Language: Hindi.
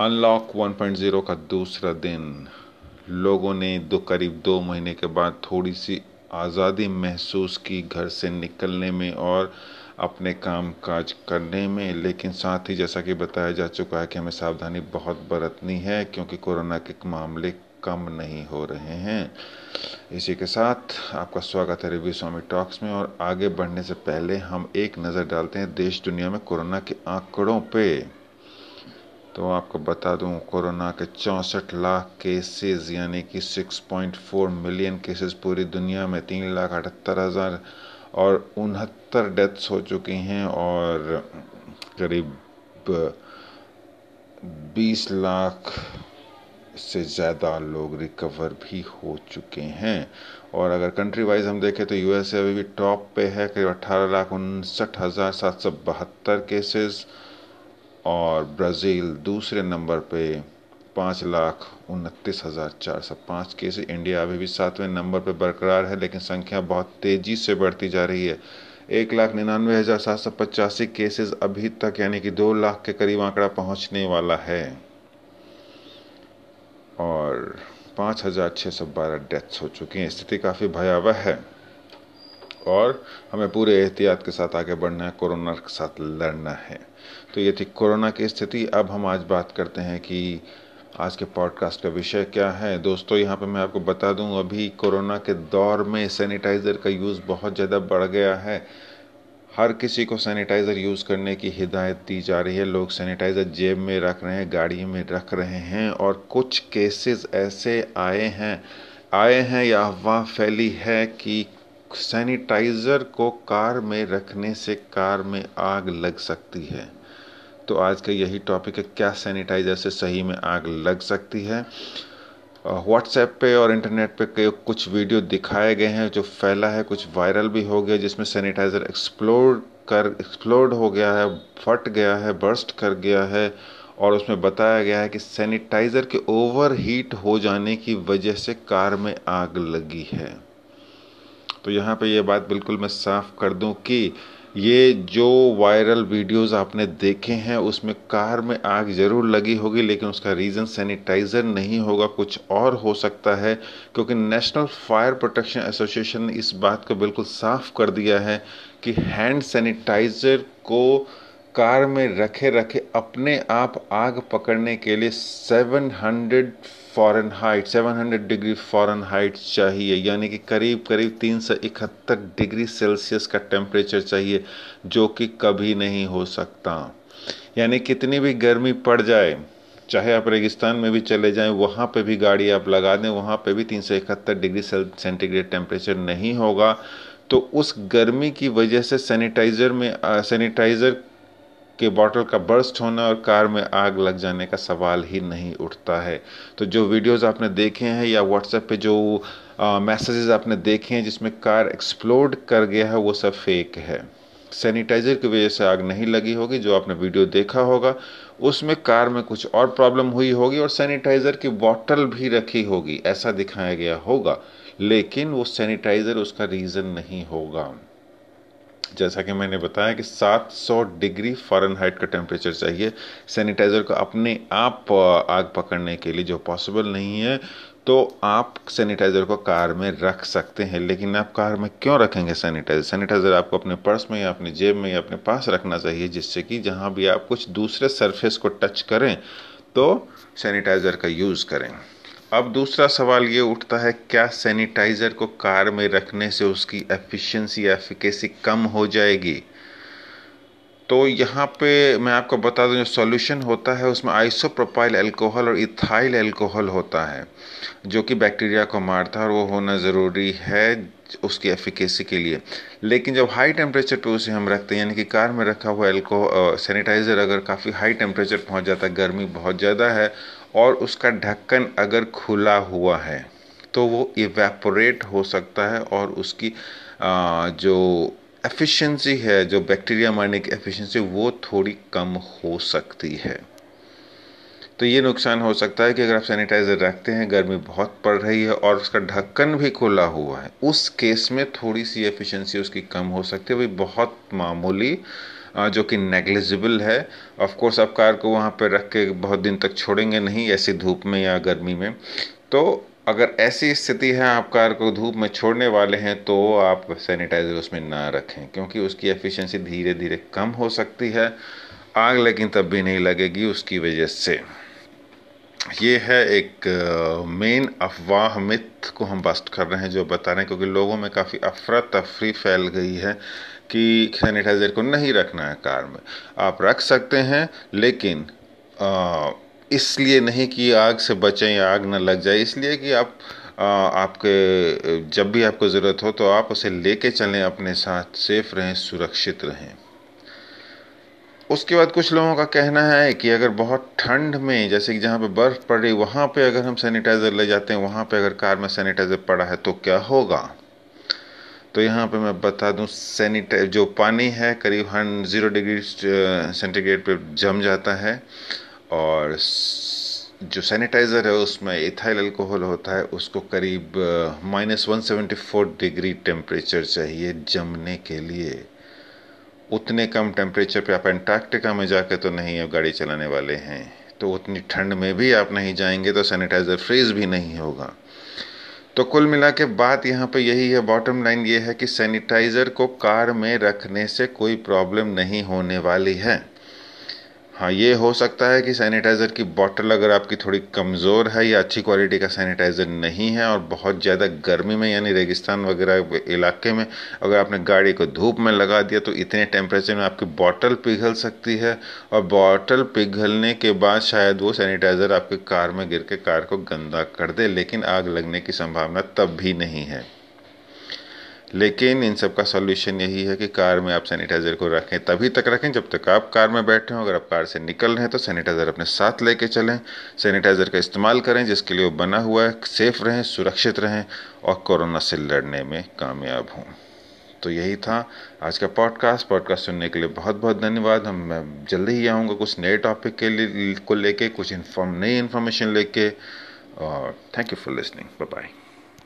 अनलॉक 1.0 का दूसरा दिन। लोगों ने दो करीब दो महीने के बाद थोड़ी सी आज़ादी महसूस की घर से निकलने में और अपने काम काज करने में, लेकिन साथ ही जैसा कि बताया जा चुका है कि हमें सावधानी बहुत बरतनी है, क्योंकि कोरोना के मामले कम नहीं हो रहे हैं। इसी के साथ आपका स्वागत है रिव्यू स्वामी टॉक्स में, और आगे बढ़ने से पहले हम एक नज़र डालते हैं देश दुनिया में कोरोना के आंकड़ों पे। तो आपको बता दूँ, कोरोना के चौंसठ लाख केसेस यानी कि 6.4 मिलियन केसेस पूरी दुनिया में तीन लाख अठहत्तर हज़ार और उनहत्तर डेथ्स हो चुकी हैं और करीब 20 लाख से ज़्यादा लोग रिकवर भी हो चुके हैं। और अगर कंट्री वाइज हम देखें तो यूएसए अभी भी टॉप पे है, करीब अट्ठारह लाख उनसठ हज़ार सात सौ बहत्तर केसेस और ब्राज़ील दूसरे नंबर पे पाँच लाख उनतीस हज़ार चार सौ पाँच केस। इंडिया अभी भी सातवें नंबर पे बरकरार है, लेकिन संख्या बहुत तेज़ी से बढ़ती जा रही है। एक लाख निन्यानवे हज़ार सात सौ पचासी केसेस अभी तक, यानी कि दो लाख के करीब आंकड़ा पहुँचने वाला है। और पाँच हज़ार छः सौ बारह डेथ्स हो चुकी हैं। स्थिति काफ़ी भयावह है। और हमें पूरे एहतियात के साथ आगे बढ़ना है, कोरोना के साथ लड़ना है। तो ये थी कोरोना की स्थिति। अब हम आज बात करते हैं कि आज के पॉडकास्ट का विषय क्या है। दोस्तों, यहाँ पे मैं आपको बता दूँ, अभी कोरोना के दौर में सैनिटाइज़र का यूज़ बहुत ज़्यादा बढ़ गया है। हर किसी को सैनिटाइज़र यूज़ करने की हिदायत दी जा रही है। लोग सैनिटाइज़र जेब में रख रहे हैं गाड़ी में रख रहे हैं और कुछ केसेस ऐसे आए हैं आए हैं या अफवाह फैली है कि सैनिटाइज़र को कार में रखने से कार में आग लग सकती है। तो आज का यही टॉपिक है, क्या सैनिटाइज़र से सही में आग लग सकती है? व्हाट्सएप पे और इंटरनेट पे कुछ वीडियो दिखाए गए हैं, जो फैला है, कुछ वायरल भी हो गया, जिसमें सैनिटाइज़र एक्सप्लोर कर एक्सप्लोड हो गया है, फट गया है बर्स्ट कर गया है, और उसमें बताया गया है कि सैनिटाइज़र के ओवर हीट हो जाने की वजह से कार में आग लगी है। तो यहाँ पे ये बात बिल्कुल मैं साफ़ कर दूँ कि ये जो वायरल वीडियोस आपने देखे हैं, उसमें कार में आग ज़रूर लगी होगी, लेकिन उसका रीज़न सैनिटाइज़र नहीं होगा, कुछ और हो सकता है, क्योंकि नेशनल फायर प्रोटेक्शन एसोसिएशन ने इस बात को बिल्कुल साफ़ कर दिया है कि हैंड सैनिटाइज़र को कार में रखे रखे अपने आप आग पकड़ने के लिए 700 Fahrenheit 700 degree Fahrenheit चाहिए, यानी कि करीब करीब तीन सौ इकहत्तर डिग्री सेल्सियस का टेम्परेचर चाहिए, जो कि कभी नहीं हो सकता। यानी कितनी भी गर्मी पड़ जाए, चाहे आप रेगिस्तान में भी चले जाएँ, वहाँ पे भी गाड़ी आप लगा दें, वहाँ पे भी तीन सौ इकहत्तर डिग्री सेंटीग्रेड टेम्परेचर नहीं होगा तो उस गर्मी की वजह से सैनिटाइज़र में सैनिटाइज़र के बॉटल का बर्स्ट होना और कार में आग लग जाने का सवाल ही नहीं उठता है। तो जो वीडियोस आपने देखे हैं या व्हाट्सएप पे जो मैसेजेस आपने देखे हैं जिसमें कार एक्सप्लोड कर गया है, वो सब फेक है। सैनिटाइज़र की वजह से आग नहीं लगी होगी, जो आपने वीडियो देखा होगा, उसमें कार में कुछ और प्रॉब्लम हुई होगी और सैनिटाइज़र की बॉटल भी रखी होगी, ऐसा दिखाया गया होगा। लेकिन वो सैनिटाइज़र उसका रीज़न नहीं होगा। जैसा कि मैंने बताया कि 700 डिग्री फ़ारेनहाइट का टेम्परेचर चाहिए। सैनिटाइज़र को अपने आप आग पकड़ने के लिए जो पॉसिबल नहीं है तो आप सैनिटाइज़र को कार में रख सकते हैं। लेकिन आप कार में क्यों रखेंगे सैनिटाइज़र? सैनिटाइज़र आपको अपने पर्स में या अपने जेब में या अपने पास रखना चाहिए, जिससे कि जहाँ भी आप कुछ दूसरे सरफेस को टच करें तो सैनिटाइज़र का यूज़ करें। अब दूसरा सवाल ये उठता है, क्या सैनिटाइज़र को कार में रखने से उसकी एफिशिएंसी, एफिकेसी कम हो जाएगी? तो यहाँ पे मैं आपको बता दूँ, जो सॉल्यूशन होता है, उसमें आइसोप्रोपाइल अल्कोहल और इथाइल अल्कोहल होता है, जो कि बैक्टीरिया को मारता है और वो होना ज़रूरी है उसकी एफिकेसी के लिए। लेकिन जब हाई टेम्परेचर पे उसे हम रखते हैं, यानी कि कार में रखा हुआ एल्को सैनिटाइज़र अगर काफ़ी हाई टेम्परेचर पहुँच जाता है, गर्मी बहुत ज़्यादा है और उसका ढक्कन अगर खुला हुआ है तो वो इवेपोरेट हो सकता है और उसकी आ, जो एफिशिएंसी है जो बैक्टीरिया मारने की एफिशिएंसी वो थोड़ी कम हो सकती है। तो ये नुकसान हो सकता है कि अगर आप सैनिटाइज़र रखते हैं गर्मी बहुत पड़ रही है और उसका ढक्कन भी खुला हुआ है उस केस में थोड़ी सी एफिशिएंसी उसकी कम हो सकती है। वही बहुत मामूली जो कि नेग्लिजिबल है। ऑफ़ कोर्स आप कार को वहाँ पर रख के बहुत दिन तक छोड़ेंगे नहीं, ऐसी धूप में या गर्मी में। तो अगर ऐसी स्थिति है, आप कार को धूप में छोड़ने वाले हैं तो आप सैनिटाइज़र उसमें ना रखें, क्योंकि उसकी एफिशिएंसी धीरे धीरे कम हो सकती है। आग लेकिन तब भी नहीं लगेगी उसकी वजह से। ये है एक मेन अफवाह मिथ को हम बस्ट कर रहे हैं, जो बता रहे हैं, क्योंकि लोगों में काफ़ी अफरा तफरी फैल गई है। कि सैनिटाइज़र को नहीं रखना है कार में। आप रख सकते हैं लेकिन इसलिए नहीं कि आग से बचें आग न लग जाए इसलिए कि आप आ, आपके जब भी आपको ज़रूरत हो तो आप उसे लेके चलें अपने साथ सेफ़ रहें सुरक्षित रहें। उसके बाद कुछ लोगों का कहना है कि अगर बहुत ठंड में जैसे कि जहाँ पे बर्फ़ पड़ वहाँ पे अगर हम सैनिटाइज़र ले जाते हैं वहाँ पे अगर कार में सैनिटाइज़र पड़ा है तो क्या होगा? तो यहाँ पे मैं बता दूँ सैनिटाइज जो पानी है, करीब हन ज़ीरो डिग्री सेंटीग्रेड पे जम जाता है और जो सैनिटाइज़र है, उसमें इथाइल अल्कोहल होता है, उसको करीब minus one seventy four degree temperature चाहिए जमने के लिए। उतने कम टेम्परेचर पे आप एंटार्क्टिका में जाके तो नहीं अब गाड़ी चलाने वाले हैं तो उतनी ठंड में भी आप नहीं जाएँगे तो सैनिटाइज़र फ्रीज भी नहीं होगा। तो कुल मिला के बात यहाँ पे यही है बॉटम लाइन ये है कि सैनिटाइज़र को कार में रखने से कोई प्रॉब्लम नहीं होने वाली है। हाँ ये हो सकता है कि सैनिटाइज़र की बॉटल अगर आपकी थोड़ी कमज़ोर है या अच्छी क्वालिटी का सैनिटाइज़र नहीं है और बहुत ज़्यादा गर्मी में, यानी रेगिस्तान वगैरह इलाके में अगर आपने गाड़ी को धूप में लगा दिया तो इतने टेम्परेचर में आपकी बॉटल पिघल सकती है और बॉटल पिघलने के बाद शायद वो सैनिटाइज़र आपके कार में गिर के कार को गंदा कर दे, लेकिन आग लगने की संभावना तब भी नहीं है। लेकिन इन सब का सॉल्यूशन यही है कि कार में आप सैनिटाइज़र को रखें, तभी तक रखें जब तक आप कार में बैठे हो। अगर आप कार से निकल रहे हैं तो सैनिटाइज़र अपने साथ लेके चलें। सैनिटाइज़र का इस्तेमाल करें जिसके लिए वो बना हुआ है सेफ़ रहें, सुरक्षित रहें और कोरोना से लड़ने में कामयाब हों। तो यही था आज का पॉडकास्ट पॉडकास्ट सुनने के लिए बहुत बहुत धन्यवाद। हम, मैं जल्दी ही आऊँगा कुछ नए टॉपिक के लिए, को लेके, कुछ इन्फॉर्म नई इन्फॉर्मेशन लेके। और thank you for listening bye